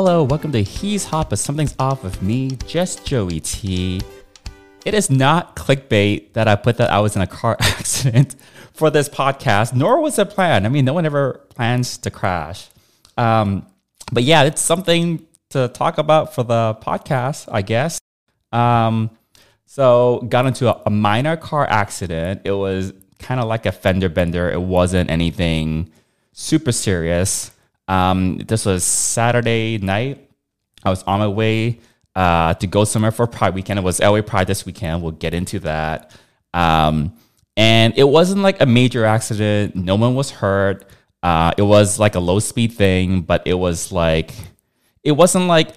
Hello, welcome to He's Hot, but Something's Off with me, just Joey T. It is not clickbait that I put that I was in a car accident for this podcast, nor was it planned. I mean, no one ever plans to crash. Um, but yeah, it's something to talk about for the podcast, I guess. Um, so, got into a, a minor car accident. It was kind of like a fender bender. It wasn't anything super serious. Um, this was Saturday night. I was on my way uh, to go somewhere for Pride weekend. It was LA Pride this weekend. We'll get into that. Um, and it wasn't like a major accident. No one was hurt. Uh, it was like a low speed thing, but it was like, it wasn't like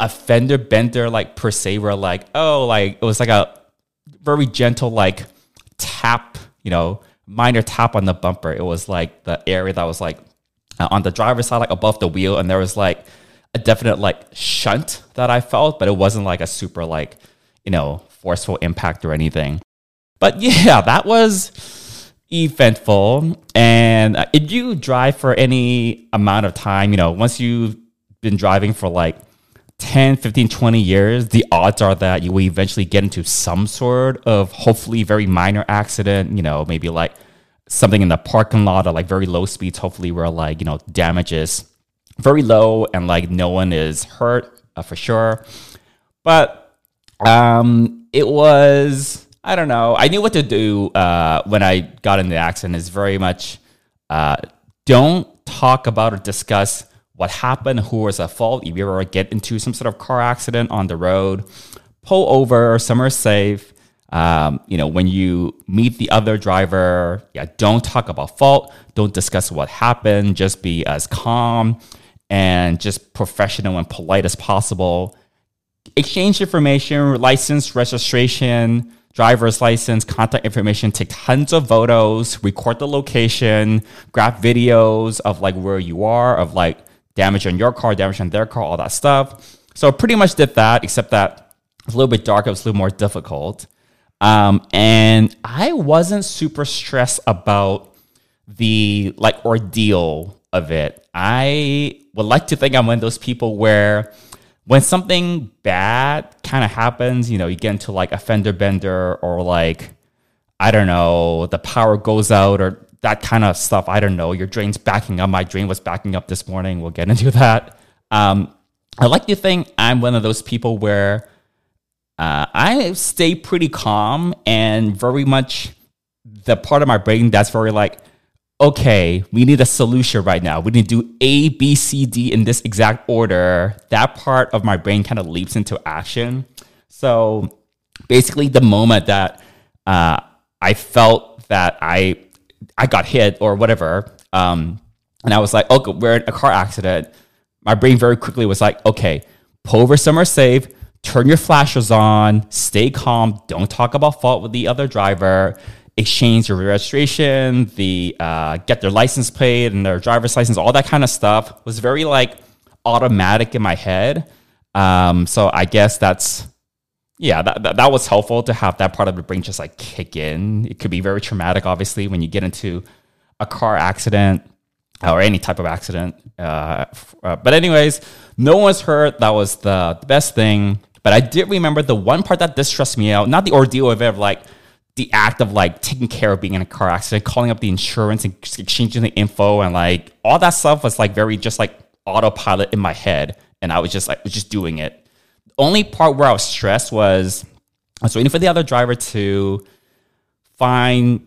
a fender bender, like per se, where like, oh, like it was like a very gentle, like tap, you know, minor tap on the bumper. It was like the area that was like uh, on the driver's side, like above the wheel, and there was like a definite like shunt that I felt, but it wasn't like a super like you know forceful impact or anything. But yeah, that was eventful. And uh, if you drive for any amount of time, you know, once you've been driving for like 10, 15, 20 years, the odds are that you will eventually get into some sort of hopefully very minor accident, you know, maybe like something in the parking lot or like very low speeds, hopefully where like, you know, damage is very low and like no one is hurt uh, for sure. But um, it was, I don't know, I knew what to do uh, when I got in the accident is very much uh, don't talk about or discuss what happened, who was at fault. If you ever get into some sort of car accident on the road, pull over somewhere safe um, you know, when you meet the other driver, yeah, don't talk about fault. Don't discuss what happened. Just be as calm and just professional and polite as possible. Exchange information, license, registration, driver's license, contact information, take tons of photos, record the location, grab videos of like where you are, of like damage on your car, damage on their car, all that stuff. So pretty much did that, except that it's a little bit darker, it's a little more difficult. Um, and I wasn't super stressed about the like ordeal of it. I would like to think I'm one of those people where when something bad kind of happens, you know, you get into like a fender bender or like, I don't know, the power goes out or that kind of stuff. I don't know. Your drain's backing up. My drain was backing up this morning. We'll get into that. Um, I like to think I'm one of those people where uh, I stay pretty calm and very much the part of my brain that's very like, okay, we need a solution right now. We need to do A, B, C, D in this exact order. That part of my brain kind of leaps into action. So basically, the moment that uh, I felt that I I got hit or whatever, um, and I was like, okay, we're in a car accident. My brain very quickly was like, okay, pull over somewhere safe turn your flashers on, stay calm, don't talk about fault with the other driver, exchange your registration, the uh, get their license plate and their driver's license, all that kind of stuff was very like automatic in my head. Um, so I guess that's yeah, that, that, that was helpful to have that part of the brain just like kick in. It could be very traumatic, obviously, when you get into a car accident or any type of accident. Uh, uh, but anyways, no one was hurt. That was the, the best thing. But I did remember the one part that distressed me out, not the ordeal of it, of like the act of like taking care of being in a car accident, calling up the insurance and exchanging the info and like all that stuff was like very just like autopilot in my head. And I was just like, was just doing it. The only part where I was stressed was I was waiting for the other driver to find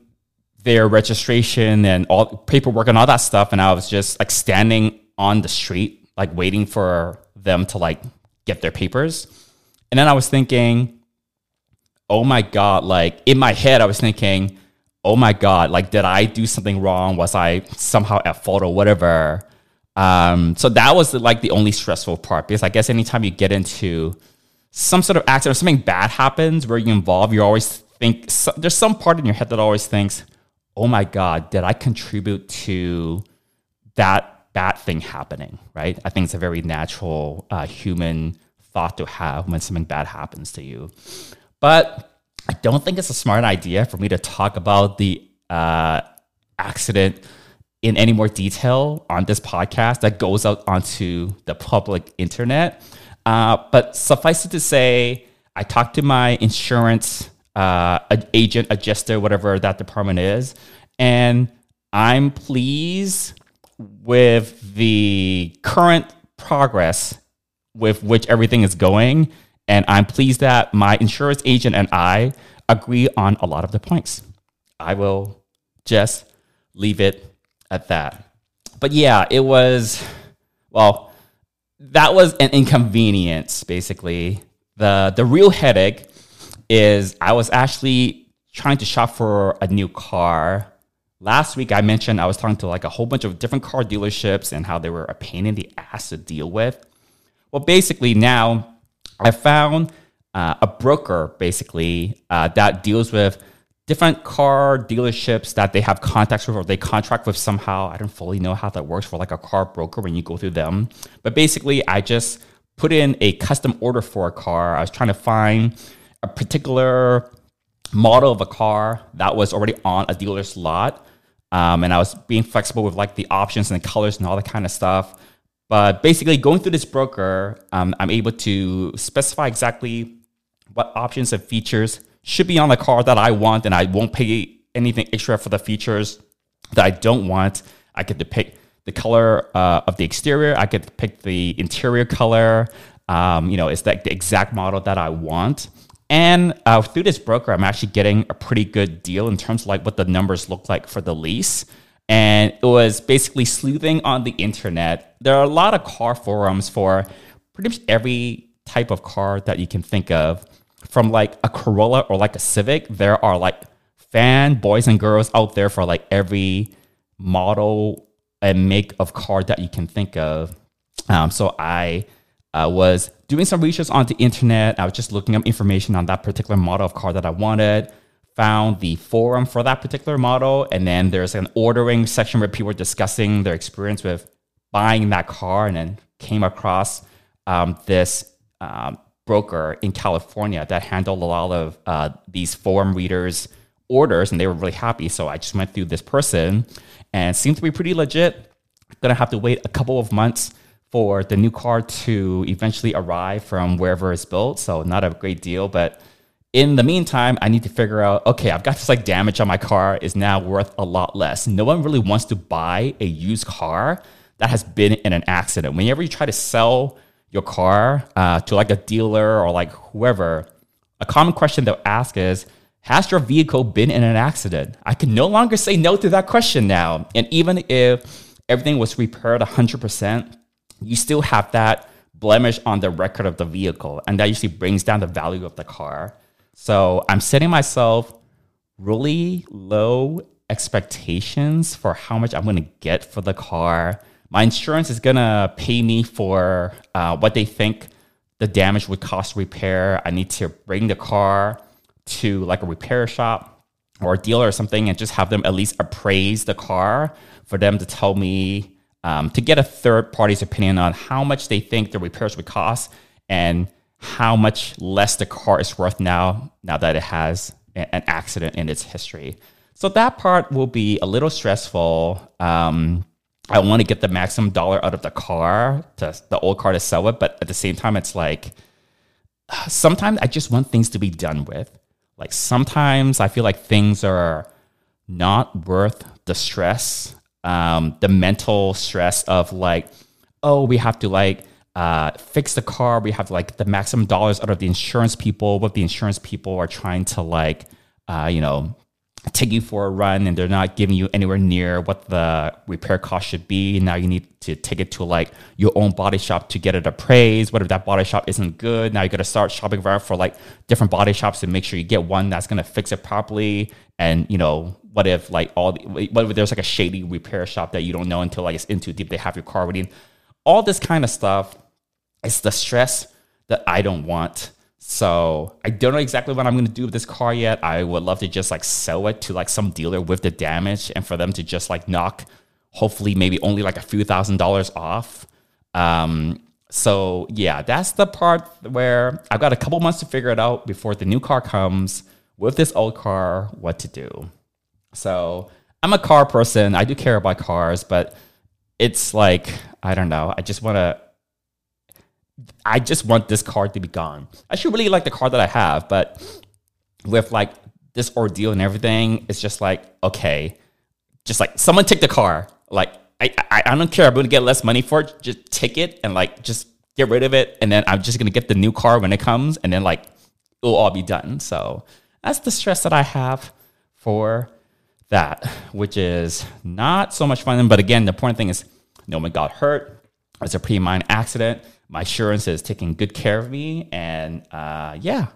their registration and all paperwork and all that stuff. And I was just like standing on the street, like waiting for them to like get their papers. And then I was thinking, oh my God, like in my head, I was thinking, oh my God, like did I do something wrong? Was I somehow at fault or whatever? Um, so that was like the only stressful part because I guess anytime you get into some sort of accident or something bad happens where you involve, you always think so, there's some part in your head that always thinks, oh my God, did I contribute to that bad thing happening? Right? I think it's a very natural uh, human thought to have when something bad happens to you. But I don't think it's a smart idea for me to talk about the uh, accident in any more detail on this podcast that goes out onto the public internet. Uh, but suffice it to say, I talked to my insurance uh, agent, adjuster, whatever that department is, and I'm pleased with the current progress with which everything is going. And I'm pleased that my insurance agent and I agree on a lot of the points. I will just leave it at that. But yeah, it was, well, that was an inconvenience, basically. The, the real headache is I was actually trying to shop for a new car. Last week, I mentioned I was talking to like a whole bunch of different car dealerships and how they were a pain in the ass to deal with. Well, basically, now I found uh, a broker basically uh, that deals with different car dealerships that they have contacts with or they contract with somehow. I don't fully know how that works for like a car broker when you go through them. But basically, I just put in a custom order for a car. I was trying to find a particular model of a car that was already on a dealer's lot. Um, and I was being flexible with like the options and the colors and all that kind of stuff. But basically, going through this broker, um, I'm able to specify exactly what options and features should be on the car that I want, and I won't pay anything extra for the features that I don't want. I get to pick the color uh, of the exterior. I get to pick the interior color. Um, you know, it's like the exact model that I want. And uh, through this broker, I'm actually getting a pretty good deal in terms of like what the numbers look like for the lease and it was basically sleuthing on the internet. There are a lot of car forums for pretty much every type of car that you can think of. From like a Corolla or like a Civic, there are like fan boys and girls out there for like every model and make of car that you can think of. Um, so I uh, was doing some research on the internet. I was just looking up information on that particular model of car that I wanted found the forum for that particular model. And then there's an ordering section where people were discussing their experience with buying that car and then came across um, this um, broker in California that handled a lot of uh, these forum readers' orders and they were really happy. So I just went through this person and seemed to be pretty legit. Gonna have to wait a couple of months for the new car to eventually arrive from wherever it's built. So not a great deal, but in the meantime, I need to figure out okay, I've got this like damage on my car is now worth a lot less. No one really wants to buy a used car that has been in an accident. Whenever you try to sell your car uh, to like a dealer or like whoever, a common question they'll ask is, has your vehicle been in an accident? I can no longer say no to that question now. And even if everything was repaired 100%, you still have that blemish on the record of the vehicle. And that usually brings down the value of the car. So I'm setting myself really low expectations for how much I'm going to get for the car. My insurance is going to pay me for uh, what they think the damage would cost repair. I need to bring the car to like a repair shop or a dealer or something and just have them at least appraise the car for them to tell me um, to get a third party's opinion on how much they think the repairs would cost and how much less the car is worth now, now that it has an accident in its history. So that part will be a little stressful. Um, I want to get the maximum dollar out of the car, to the old car to sell it, but at the same time, it's like sometimes I just want things to be done with. Like sometimes I feel like things are not worth the stress, um, the mental stress of like, oh, we have to like uh, fix the car. We have like the maximum dollars out of the insurance people. What the insurance people are trying to like, uh, you know, take you for a run, and they're not giving you anywhere near what the repair cost should be. Now you need to take it to like your own body shop to get it appraised. What if that body shop isn't good? Now you got to start shopping around for like different body shops to make sure you get one that's gonna fix it properly. And you know, what if like all the, what if there's like a shady repair shop that you don't know until like it's into deep? They have your car ready all this kind of stuff is the stress that I don't want. So I don't know exactly what I'm going to do with this car yet. I would love to just like sell it to like some dealer with the damage and for them to just like knock, hopefully maybe only like a few thousand dollars off. Um, so yeah, that's the part where I've got a couple months to figure it out before the new car comes with this old car, what to do. So I'm a car person. I do care about cars, but it's like I don't know. I just want to. I just want this car to be gone. I should really like the car that I have, but with like this ordeal and everything, it's just like okay, just like someone take the car. Like I, I, I don't care. I'm gonna get less money for it. Just take it and like just get rid of it, and then I'm just gonna get the new car when it comes, and then like it'll all be done. So that's the stress that I have for that, which is not so much fun. But again, the important thing is no one got hurt. It's a pretty minor accident. My insurance is taking good care of me. And uh, yeah,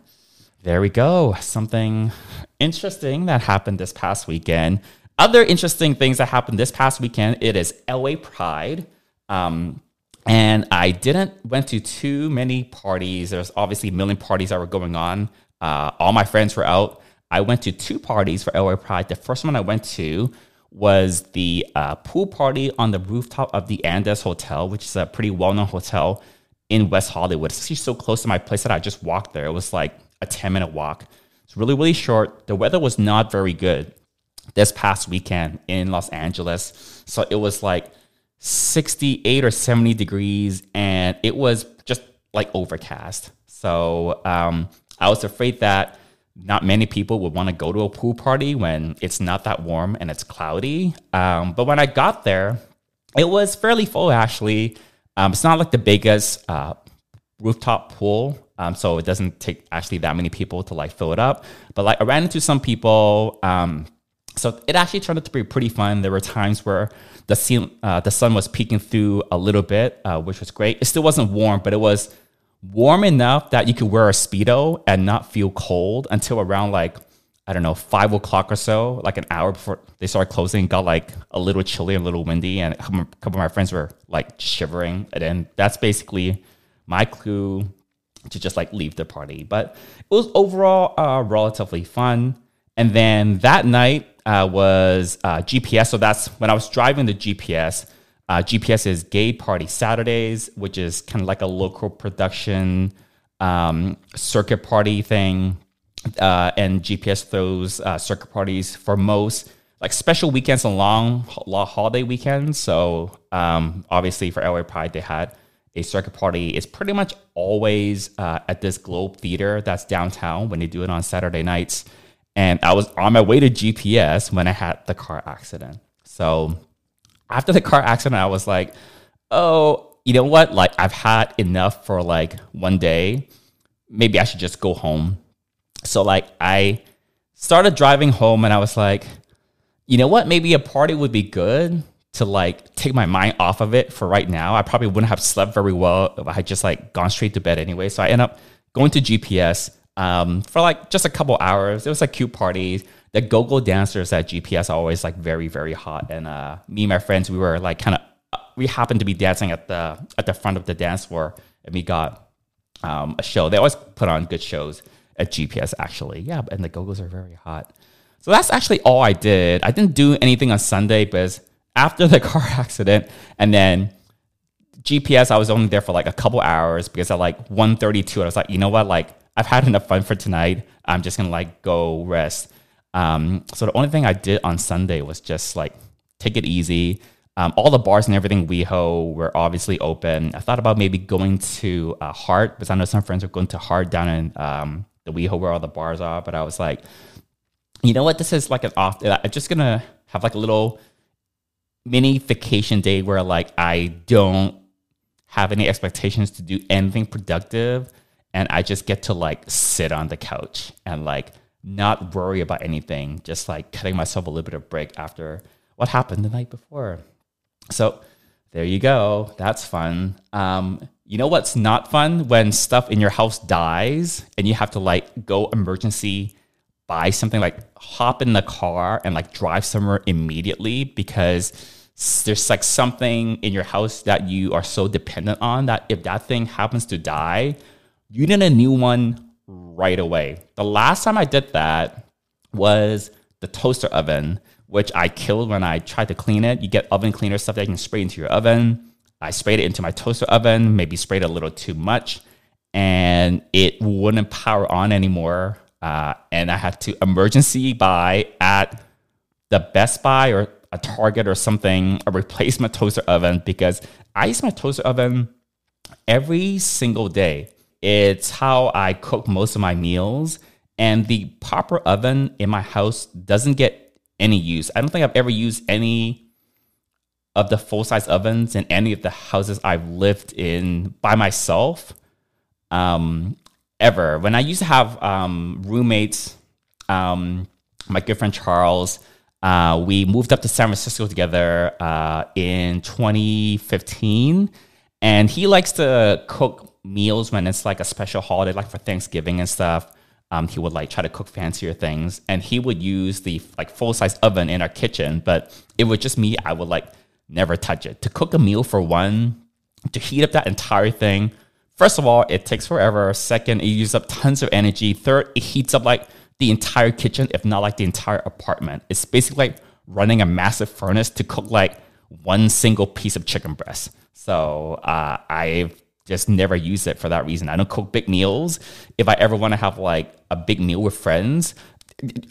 there we go. Something interesting that happened this past weekend. Other interesting things that happened this past weekend, it is LA Pride. Um, and I didn't went to too many parties. There's obviously a million parties that were going on. Uh, all my friends were out. I went to two parties for LA Pride. The first one I went to was the uh, pool party on the rooftop of the Andaz Hotel, which is a pretty well-known hotel in West Hollywood. It's actually so close to my place that I just walked there. It was like a 10-minute walk. It's really, really short. The weather was not very good this past weekend in Los Angeles. So it was like 68 or 70 degrees and it was just like overcast. So um, I was afraid that not many people would want to go to a pool party when it's not that warm and it's cloudy. Um, but when I got there, it was fairly full actually. Um, it's not like the biggest uh, rooftop pool, um, so it doesn't take actually that many people to like fill it up. But like I ran into some people, um, so it actually turned out to be pretty fun. There were times where the sun, uh, the sun was peeking through a little bit, uh, which was great. It still wasn't warm, but it was warm enough that you could wear a speedo and not feel cold until around like I don't know five o'clock or so, like an hour before they started closing. Got like a little chilly and a little windy, and a couple of my friends were like shivering. And then that's basically my clue to just like leave the party. But it was overall uh, relatively fun. And then that night uh, was uh, GPS. So that's when I was driving the GPS. Uh, GPS is Gay Party Saturdays, which is kind of like a local production um, circuit party thing. Uh, and GPS throws uh, circuit parties for most like special weekends and long, long holiday weekends. So um, obviously for LA Pride, they had a circuit party. It's pretty much always uh, at this Globe Theater that's downtown when they do it on Saturday nights. And I was on my way to GPS when I had the car accident. So after the car accident, I was like, oh, you know what? Like, I've had enough for like one day. Maybe I should just go home. So, like, I started driving home and I was like, you know what? Maybe a party would be good to like take my mind off of it for right now. I probably wouldn't have slept very well if I had just like gone straight to bed anyway. So I end up going to GPS um, for like just a couple hours. It was a cute party the go-go dancers at GPS are always like very very hot, and uh, me and my friends we were like kind of uh, we happened to be dancing at the at the front of the dance floor, and we got um, a show. They always put on good shows at GPS actually, yeah. And the go-go's are very hot. So that's actually all I did. I didn't do anything on Sunday because after the car accident, and then GPS, I was only there for like a couple hours because at like 1.32, I was like, you know what, like I've had enough fun for tonight. I'm just gonna like go rest. Um, so the only thing I did on Sunday was just like take it easy. Um, all the bars and everything WeHo were obviously open. I thought about maybe going to uh, Heart because I know some friends are going to Heart down in um, the WeHo where all the bars are. But I was like, you know what? This is like an off. I'm just gonna have like a little mini vacation day where like I don't have any expectations to do anything productive, and I just get to like sit on the couch and like not worry about anything, just like cutting myself a little bit of break after what happened the night before. So there you go. That's fun. Um, you know what's not fun? When stuff in your house dies and you have to like go emergency buy something like hop in the car and like drive somewhere immediately because there's like something in your house that you are so dependent on that if that thing happens to die, you need a new one right away. The last time I did that was the toaster oven, which I killed when I tried to clean it. You get oven cleaner stuff that you can spray into your oven. I sprayed it into my toaster oven, maybe sprayed a little too much, and it wouldn't power on anymore. Uh, and I had to emergency buy at the Best Buy or a Target or something, a replacement toaster oven because I use my toaster oven every single day. It's how I cook most of my meals. And the proper oven in my house doesn't get any use. I don't think I've ever used any of the full size ovens in any of the houses I've lived in by myself. Um, ever. When I used to have um, roommates, um, my good friend Charles, uh, we moved up to San Francisco together uh, in 2015. And he likes to cook meals when it's like a special holiday, like for Thanksgiving and stuff. Um, he would like try to cook fancier things, and he would use the like full size oven in our kitchen. But it was just me. I would like never touch it. To cook a meal for one, to heat up that entire thing. First of all, it takes forever. Second, it uses up tons of energy. Third, it heats up like the entire kitchen, if not like the entire apartment. It's basically like running a massive furnace to cook like one single piece of chicken breast. So uh, I've just never use it for that reason. I don't cook big meals. If I ever want to have like a big meal with friends,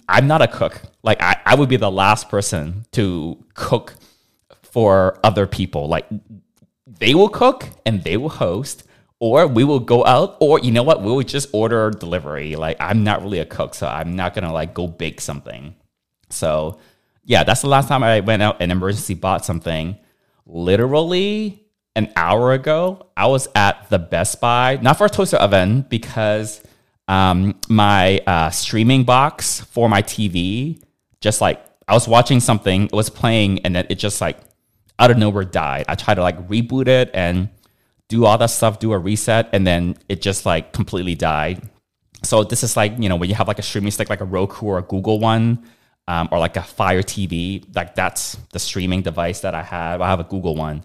I'm not a cook. Like I, I would be the last person to cook for other people. Like they will cook and they will host or we will go out or you know what we will just order delivery like i'm not really a cook so i'm not gonna like go bake something so yeah that's the last time i went out and emergency bought something literally an hour ago i was at the best buy not for a toaster oven because um, my uh, streaming box for my tv just like i was watching something it was playing and then it just like out of nowhere died i tried to like reboot it and do all that stuff, do a reset, and then it just like completely died. So this is like you know when you have like a streaming stick, like a Roku or a Google one, um, or like a Fire TV. Like that's the streaming device that I have. I have a Google one,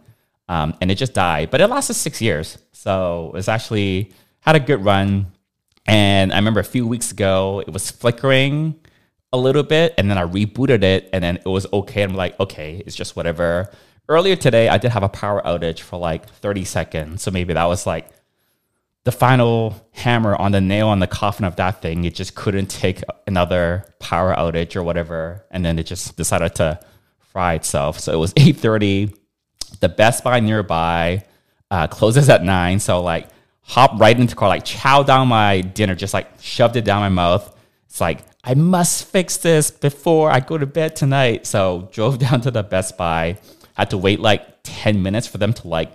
um, and it just died, but it lasted six years. So it's actually had a good run. And I remember a few weeks ago, it was flickering a little bit, and then I rebooted it, and then it was okay. I'm like, okay, it's just whatever earlier today, I did have a power outage for like 30 seconds. So maybe that was like the final hammer on the nail on the coffin of that thing. It just couldn't take another power outage or whatever. And then it just decided to fry itself. So it was 8.30. The Best Buy nearby uh, closes at 9. So like hop right into the car, like chow down my dinner, just like shoved it down my mouth. It's like, I must fix this before I go to bed tonight. So drove down to the Best Buy had to wait like 10 minutes for them to like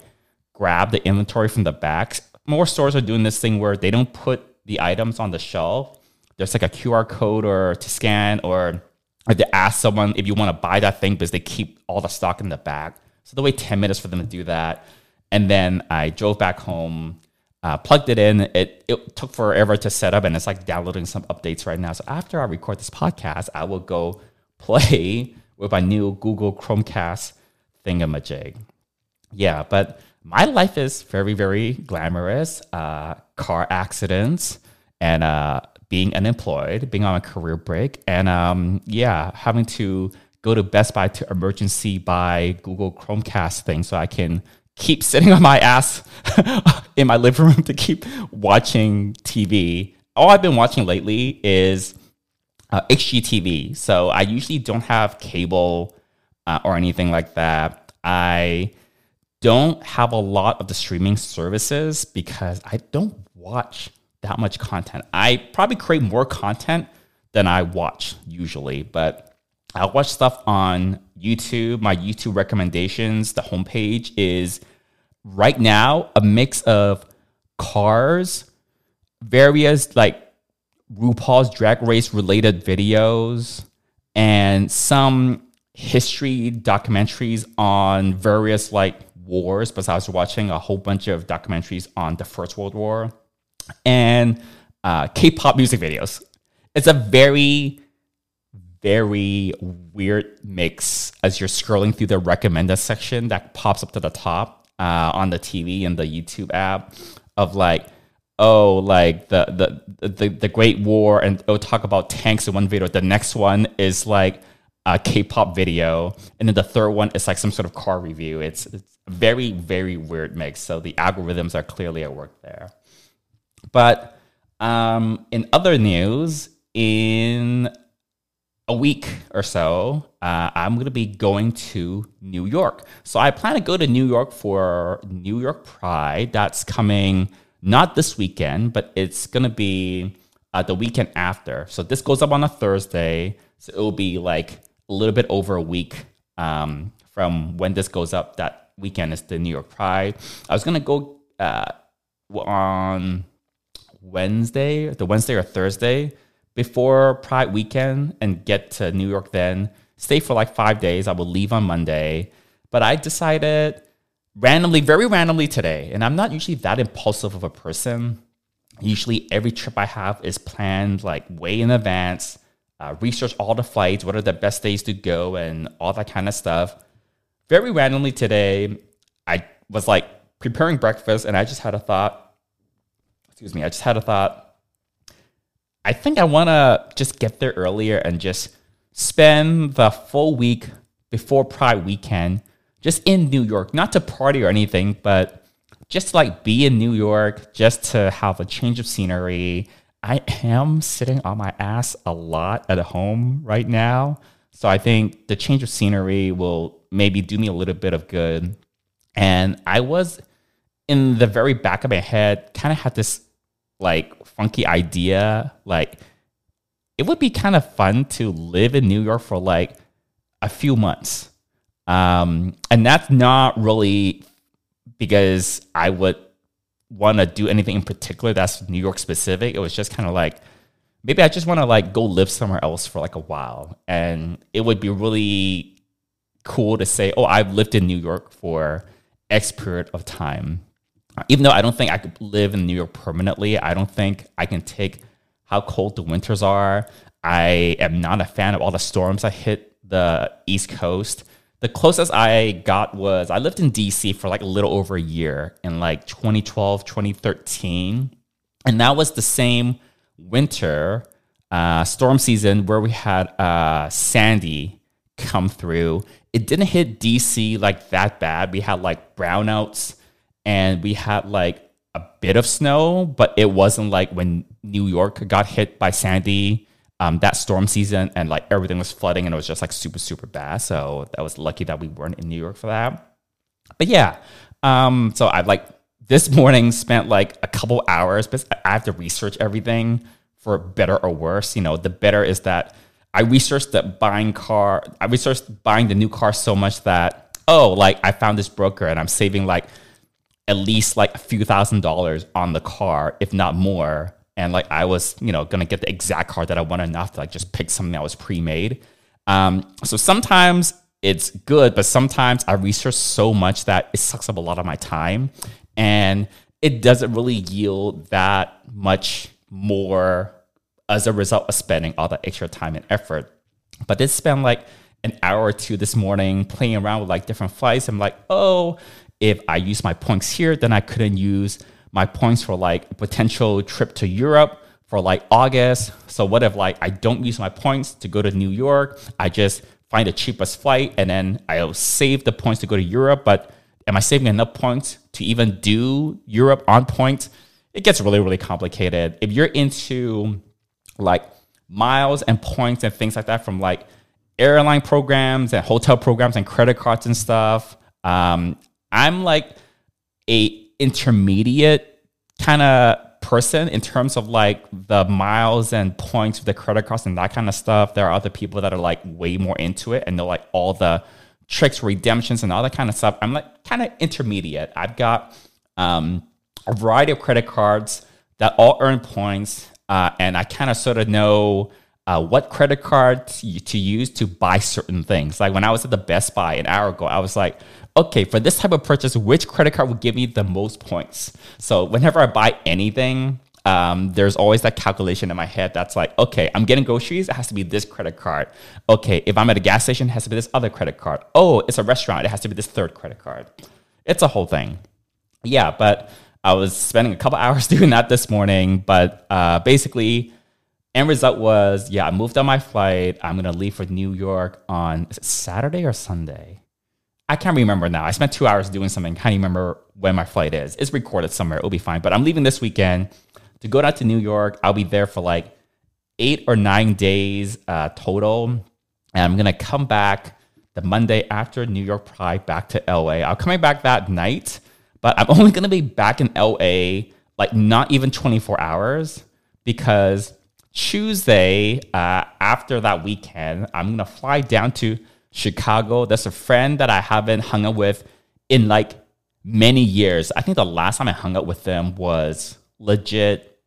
grab the inventory from the back. More stores are doing this thing where they don't put the items on the shelf. There's like a QR code or to scan or, or to ask someone if you want to buy that thing because they keep all the stock in the back. So they wait 10 minutes for them to do that. And then I drove back home, uh, plugged it in. It, it took forever to set up and it's like downloading some updates right now. So after I record this podcast, I will go play with my new Google Chromecast thingamajig. Yeah, but my life is very, very glamorous. Uh, car accidents and uh, being unemployed, being on a career break, and um, yeah, having to go to Best Buy to emergency buy Google Chromecast thing so I can keep sitting on my ass in my living room to keep watching TV. All I've been watching lately is uh, HGTV. So I usually don't have cable uh, or anything like that. I don't have a lot of the streaming services because I don't watch that much content. I probably create more content than I watch usually, but I watch stuff on YouTube. My YouTube recommendations, the homepage is right now a mix of cars, various like RuPaul's Drag Race related videos, and some history documentaries on various like wars, but I was watching a whole bunch of documentaries on the First World War and uh, K-pop music videos. It's a very, very weird mix as you're scrolling through the recommended section that pops up to the top uh, on the TV and the YouTube app of like, oh, like the the the, the Great War, and it'll talk about tanks in one video. The next one is like a K-pop video, and then the third one is like some sort of car review. It's it's very very weird mix. So the algorithms are clearly at work there. But um, in other news, in a week or so, uh, I'm going to be going to New York. So I plan to go to New York for New York Pride. That's coming not this weekend, but it's going to be uh, the weekend after. So this goes up on a Thursday. So it will be like a little bit over a week um, from when this goes up. That weekend is the New York Pride. I was going to go uh, on Wednesday, the Wednesday or Thursday before Pride weekend and get to New York then. Stay for like five days. I will leave on Monday. But I decided randomly, very randomly today, and I'm not usually that impulsive of a person. Usually, every trip I have is planned like way in advance, uh, research all the flights, what are the best days to go, and all that kind of stuff. Very randomly today, I was like preparing breakfast and I just had a thought. Excuse me, I just had a thought I think I want to just get there earlier and just spend the full week before Pride weekend just in New York, not to party or anything, but just like be in New York, just to have a change of scenery. I am sitting on my ass a lot at home right now. So I think the change of scenery will maybe do me a little bit of good. And I was in the very back of my head, kind of had this like funky idea. Like it would be kind of fun to live in New York for like a few months. Um, and that's not really because I would want to do anything in particular that's New York specific. It was just kind of like maybe I just want to like go live somewhere else for like a while. And it would be really cool to say, oh, I've lived in New York for X period of time even though I don't think I could live in New York permanently, I don't think I can take how cold the winters are. I am not a fan of all the storms that hit the East Coast. The closest I got was I lived in DC for like a little over a year in like 2012, 2013. And that was the same winter uh, storm season where we had uh, Sandy come through. It didn't hit DC like that bad. We had like brownouts and we had like a bit of snow, but it wasn't like when New York got hit by Sandy um, that storm season and like everything was flooding and it was just like super super bad. So that was lucky that we weren't in New York for that. But yeah, um, so I like this morning spent like a couple hours, but I have to research everything for better or worse. You know, the better is that I researched that buying car. I researched buying the new car so much that oh, like I found this broker and I'm saving like at least like a few thousand dollars on the car, if not more. And like I was, you know, gonna get the exact car that I wanted enough to like just pick something that was pre-made. Um, so sometimes it's good, but sometimes I research so much that it sucks up a lot of my time, and it doesn't really yield that much more as a result of spending all that extra time and effort. But did spent like an hour or two this morning playing around with like different flights. I'm like, oh, if I use my points here, then I couldn't use my points for like a potential trip to Europe for like August. So what if like I don't use my points to go to New York? I just find the cheapest flight and then I'll save the points to go to Europe. But am I saving enough points to even do Europe on points? It gets really, really complicated. If you're into like miles and points and things like that from like airline programs and hotel programs and credit cards and stuff, um, I'm like a intermediate kind of person in terms of like the miles and points with the credit cards and that kind of stuff. There are other people that are like way more into it and know like all the tricks, redemptions, and all that kind of stuff. I'm like kind of intermediate. I've got um, a variety of credit cards that all earn points, uh, and I kind of sort of know. Uh, what credit card to, use to buy certain things. Like when I was at the Best Buy an hour ago, I was like, okay, for this type of purchase, which credit card will give me the most points? So whenever I buy anything, um, there's always that calculation in my head that's like, okay, I'm getting groceries, it has to be this credit card. Okay, if I'm at a gas station, it has to be this other credit card. Oh, it's a restaurant, it has to be this third credit card. It's a whole thing. Yeah, but I was spending a couple hours doing that this morning, but uh, basically, end result was, yeah, I moved on my flight. I'm gonna leave for New York on Saturday or Sunday. I can't remember now. I spent two hours doing something. Can't remember when my flight is. It's recorded somewhere. It'll be fine. But I'm leaving this weekend to go down to New York. I'll be there for like eight or nine days uh, total. And I'm to come back the Monday after New York Pride back to LA. I'm coming back that night, but I'm only to be back in LA like not even 24 hours because Tuesday uh, after that weekend, I'm to fly down to Chicago. There's a friend that I haven't hung out with in like many years. I think the last time I hung out with them was legit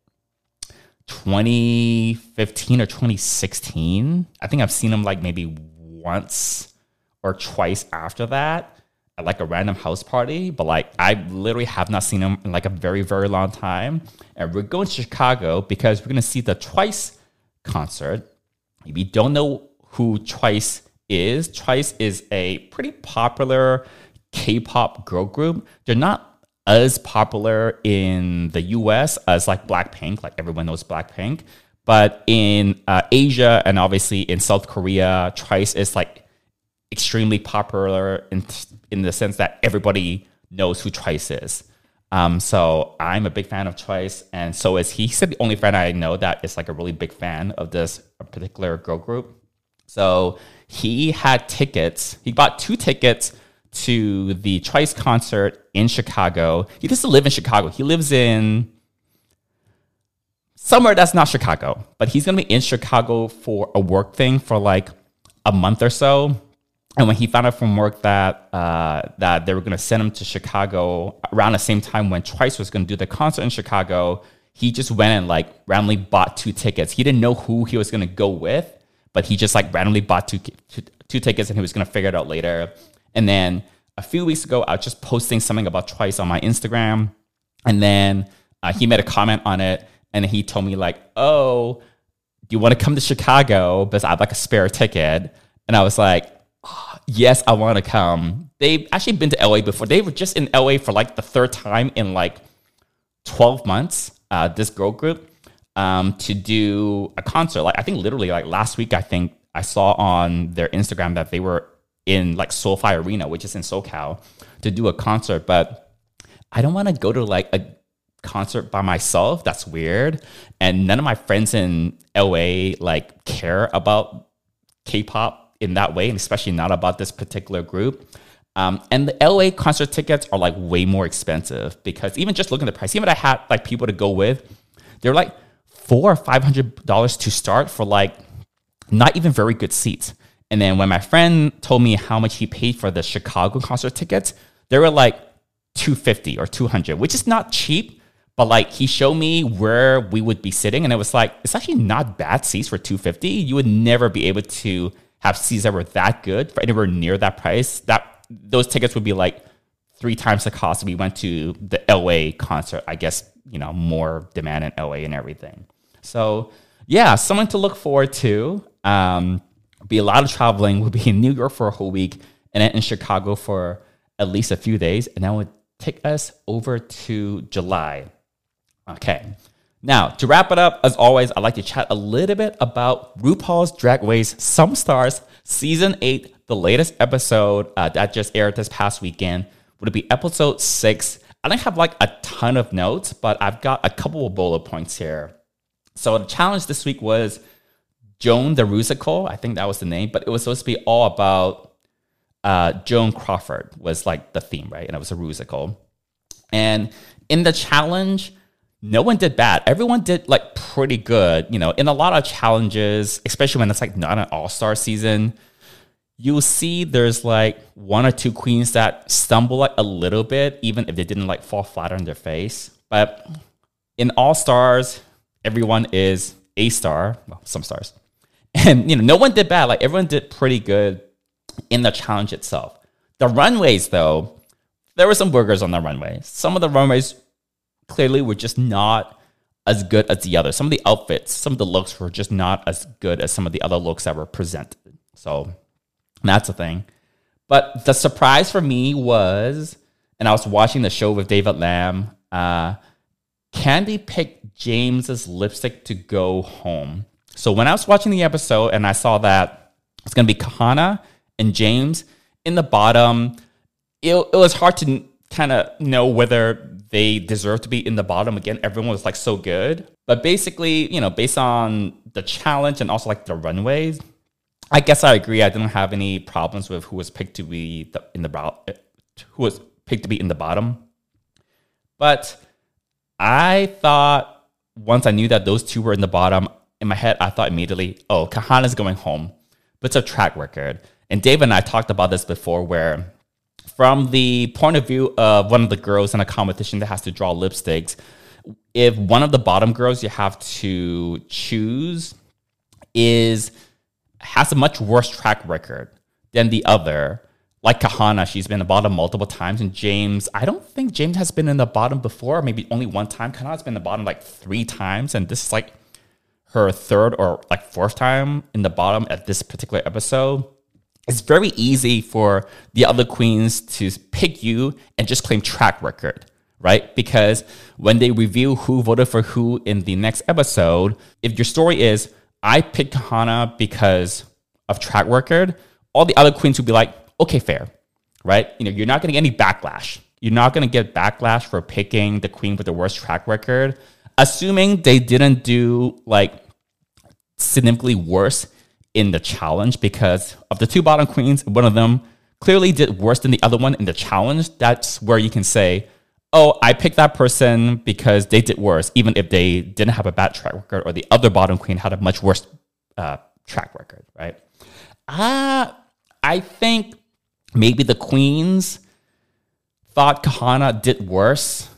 2015 or 2016. I think I've seen him like maybe once or twice after that like a random house party, but like I literally have not seen him in like a very, very long time. And we're going to Chicago because we're to see the Twice concert. If you don't know who Twice is, Twice is a pretty popular K pop girl group. They're not as popular in the US as like Blackpink, like everyone knows Blackpink. But in uh, Asia and obviously in South Korea, Twice is like extremely popular in, in the sense that everybody knows who Twice is. Um, so I'm a big fan of Twice, and so is he. He's the only friend I know that is like a really big fan of this particular girl group. So he had tickets. He bought two tickets to the Twice concert in Chicago. He doesn't live in Chicago. He lives in somewhere that's not Chicago, but he's gonna be in Chicago for a work thing for like a month or so. And when he found out from work that uh, that they were gonna send him to Chicago around the same time when Twice was gonna do the concert in Chicago, he just went and like randomly bought two tickets. He didn't know who he was gonna go with, but he just like randomly bought two two, two tickets and he was gonna figure it out later. And then a few weeks ago, I was just posting something about Twice on my Instagram. And then uh, he made a comment on it and he told me, like, oh, do you want to come to Chicago? Because I have like a spare ticket. And I was like, yes, I want to come. They've actually been to LA before. They were just in LA for like the third time in like 12 months, uh, this girl group, um, to do a concert. Like, I think literally like last week, I think I saw on their Instagram that they were in like SoFi Arena, which is in SoCal, to do a concert. But I don't want to go to like a concert by myself. That's weird. And none of my friends in LA like care about K-pop in that way, and especially not about this particular group. Um, and the LA concert tickets are like way more expensive because even just looking at the price, even if I had like people to go with, they're like four or five hundred dollars to start for like not even very good seats. And then when my friend told me how much he paid for the Chicago concert tickets, they were like 250 or 200, which is not cheap. But like he showed me where we would be sitting, and it was like it's actually not bad seats for 250. You would never be able to have seats that were that good for anywhere near that price. That those tickets would be like three times the cost. We went to the LA concert. I guess you know more demand in LA and everything. So yeah, someone to look forward to. Um, be a lot of traveling. We'll be in New York for a whole week and then in Chicago for at least a few days. And that would take us over to July. Okay. Now, to wrap it up, as always, I'd like to chat a little bit about RuPaul's Drag Race Some Stars Season 8, the latest episode uh, that just aired this past weekend. Would be episode 6? I don't have like a ton of notes, but I've got a couple of bullet points here. So the challenge this week was Joan the Rusical, I think that was the name, but it was supposed to be all about uh, Joan Crawford was like the theme, right? And it was a Rusical. And in the challenge, no one did bad. Everyone did like pretty good. You know, in a lot of challenges, especially when it's like not an all star season, you'll see there's like one or two queens that stumble like a little bit, even if they didn't like fall flat on their face. But in all stars, everyone is a star. Well, some stars. And you know, no one did bad. Like everyone did pretty good in the challenge itself. The runways, though, there were some burgers on the runway. Some of the runways clearly were just not as good as the other. Some of the outfits, some of the looks were just not as good as some of the other looks that were presented. So that's a thing. But the surprise for me was, and I was watching the show with David Lamb, uh, Kandy picked Jaymes's lipstick to go home. So when I was watching the episode and I saw that it's going to be Kahanna and James in the bottom, it, it was hard to kind of know whether they deserve to be in the bottom again. Everyone was like so good. But basically, you know, based on the challenge and also like the runways, I guess I agree. I didn't have any problems with who was picked to be the, in the bottom, who was picked to be in the bottom. But I thought once I knew that those two were in the bottom, in my head, I thought immediately, oh, Kahanna's going home. But it's a track record. And Dave and I talked about this before, where from the point of view of one of the girls in a competition that has to draw lipsticks, if one of the bottom girls you have to choose is has a much worse track record than the other, like Kahanna, she's been in the bottom multiple times, and Jaymes, I don't think Jaymes has been in the bottom before, maybe only one time. Kahanna's been in the bottom like three times, and this is like her third or like fourth time in the bottom at this particular episode it's very easy for the other queens to pick you and just claim track record, right? Because when they reveal who voted for who in the next episode, if your story is, I picked Kahanna because of track record, all the other queens will be like, okay, fair, right? You know, you're not going to get any backlash. You're not going to get backlash for picking the queen with the worst track record, assuming they didn't do like significantly worse in the challenge because of the two bottom queens, one of them clearly did worse than the other one in the challenge. That's where you can say, oh, I picked that person because they did worse, even if they didn't have a bad track record or the other bottom queen had a much worse uh, track record, right? Uh, I think maybe the queens thought Kahanna did worse.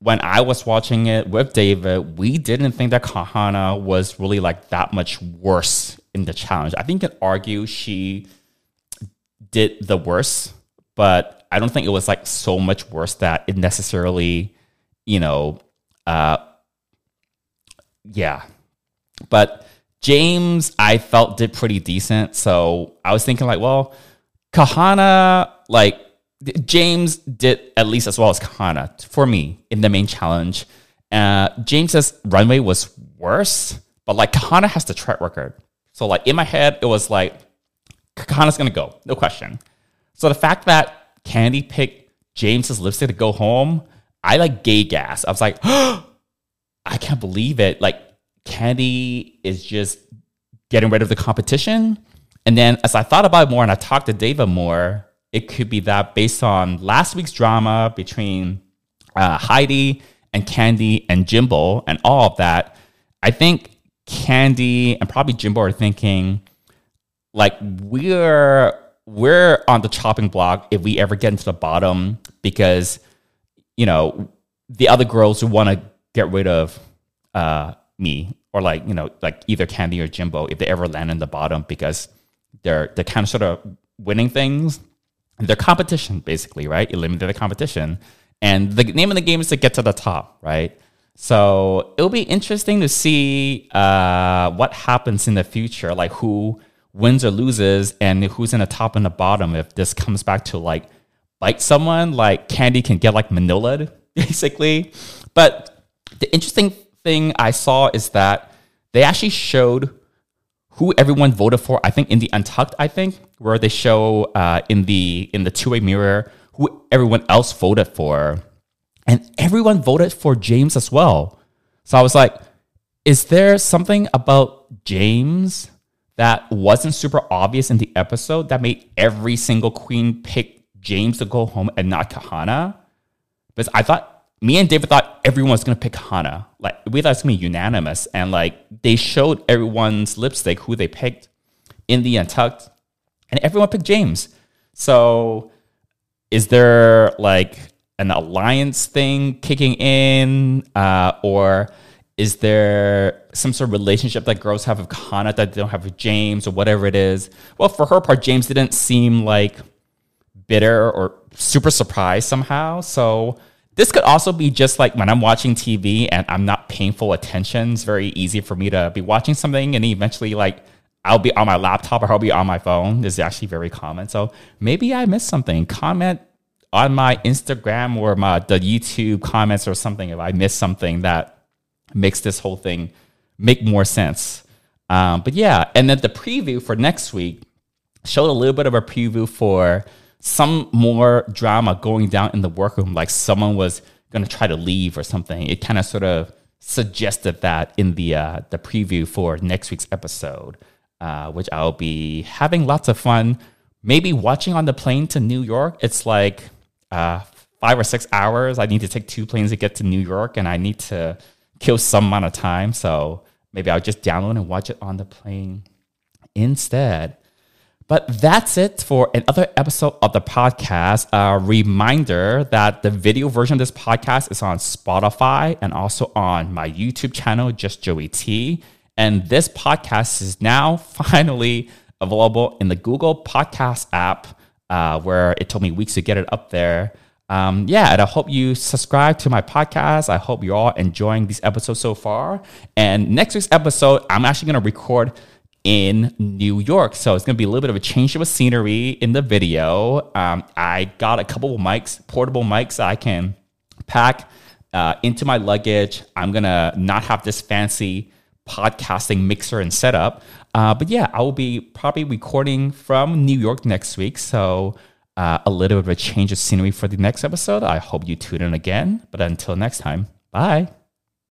When I was watching it with David, we didn't think that Kahanna was really like that much worse in the challenge. I think you can argue she did the worst, but I don't think it was like so much worse that it necessarily, you know, uh, yeah. But Jaymes, I felt did pretty decent. So I was thinking like, well, Kahanna, like Jaymes did at least as well as Kahanna for me in the main challenge. Uh, Jaymes's runway was worse, but like Kahanna has the track record. So like in my head, it was like Kahanna's gonna go, no question. So the fact that Kandy picked Jaymes's lipstick to go home, I like gay gas. I was like, oh, I can't believe it. Like Kandy is just getting rid of the competition. And then as I thought about it more and I talked to David more, it could be that based on last week's drama between uh, Heidi and Kandy and Jimbo and all of that, I think Kandy and probably Jimbo are thinking, like we're we're on the chopping block if we ever get into the bottom because you know the other girls who want to get rid of uh, me or like you know like either Kandy or Jimbo if they ever land in the bottom because they're they're kind of sort of winning things. They're competition basically, right? Eliminate the competition, and the name of the game is to get to the top, right? So it'll be interesting to see uh, what happens in the future, like who wins or loses, and who's in the top and the bottom. If this comes back to like bite someone, like Kandy can get like Manila, basically. But the interesting thing I saw is that they actually showed who everyone voted for. I think in the Untucked, I think where they show uh, in the in the two way mirror who everyone else voted for and everyone voted for Jaymes as well. So I was like, is there something about Jaymes that wasn't super obvious in the episode that made every single queen pick Jaymes to go home and not Kahanna? Because I thought me and David thought everyone was gonna pick Kahanna. Like we thought it was gonna be unanimous, and like they showed everyone's lipstick who they picked in the untucked, and everyone picked Jaymes. So is there like an alliance thing kicking in, uh, or is there some sort of relationship that girls have with Kahanna that they don't have with Jaymes or whatever it is? Well, for her part, Jaymes didn't seem like bitter or super surprised somehow. So this could also be just like when I'm watching TV and I'm not paying full attention. It's very easy for me to be watching something and eventually like I'll be on my laptop or I'll be on my phone. This is actually very common. So maybe I missed something. Comment on my Instagram or my the YouTube comments or something if I miss something that makes this whole thing make more sense. Um, but yeah, and then the preview for next week showed a little bit of a preview for some more drama going down in the workroom. Like someone was going to try to leave or something. It kind of sort of suggested that in the uh, the preview for next week's episode, uh, which I'll be having lots of fun. Maybe watching on the plane to New York. It's like uh, five or six hours. I need to take two planes to get to New York, and I need to kill some amount of time. So maybe I'll just download and watch it on the plane instead. But that's it for another episode of the podcast. A reminder that the video version of this podcast is on Spotify and also on my YouTube channel, Just Joey T. And this podcast is now finally available in the Google Podcast app, uh, where it took me weeks to get it up there. Um, yeah, and I hope you subscribe to my podcast. I hope you're all enjoying these episodes so far. And next week's episode, I'm actually going to record in New York. So it's going to be a little bit of a change of scenery in the video. Um, I got a couple of mics, portable mics I can pack uh, into my luggage. I'm going to not have this fancy podcasting mixer and setup. Uh, but yeah, I will be probably recording from New York next week. So uh, a little bit of a change of scenery for the next episode. I hope you tune in again. But until next time, bye.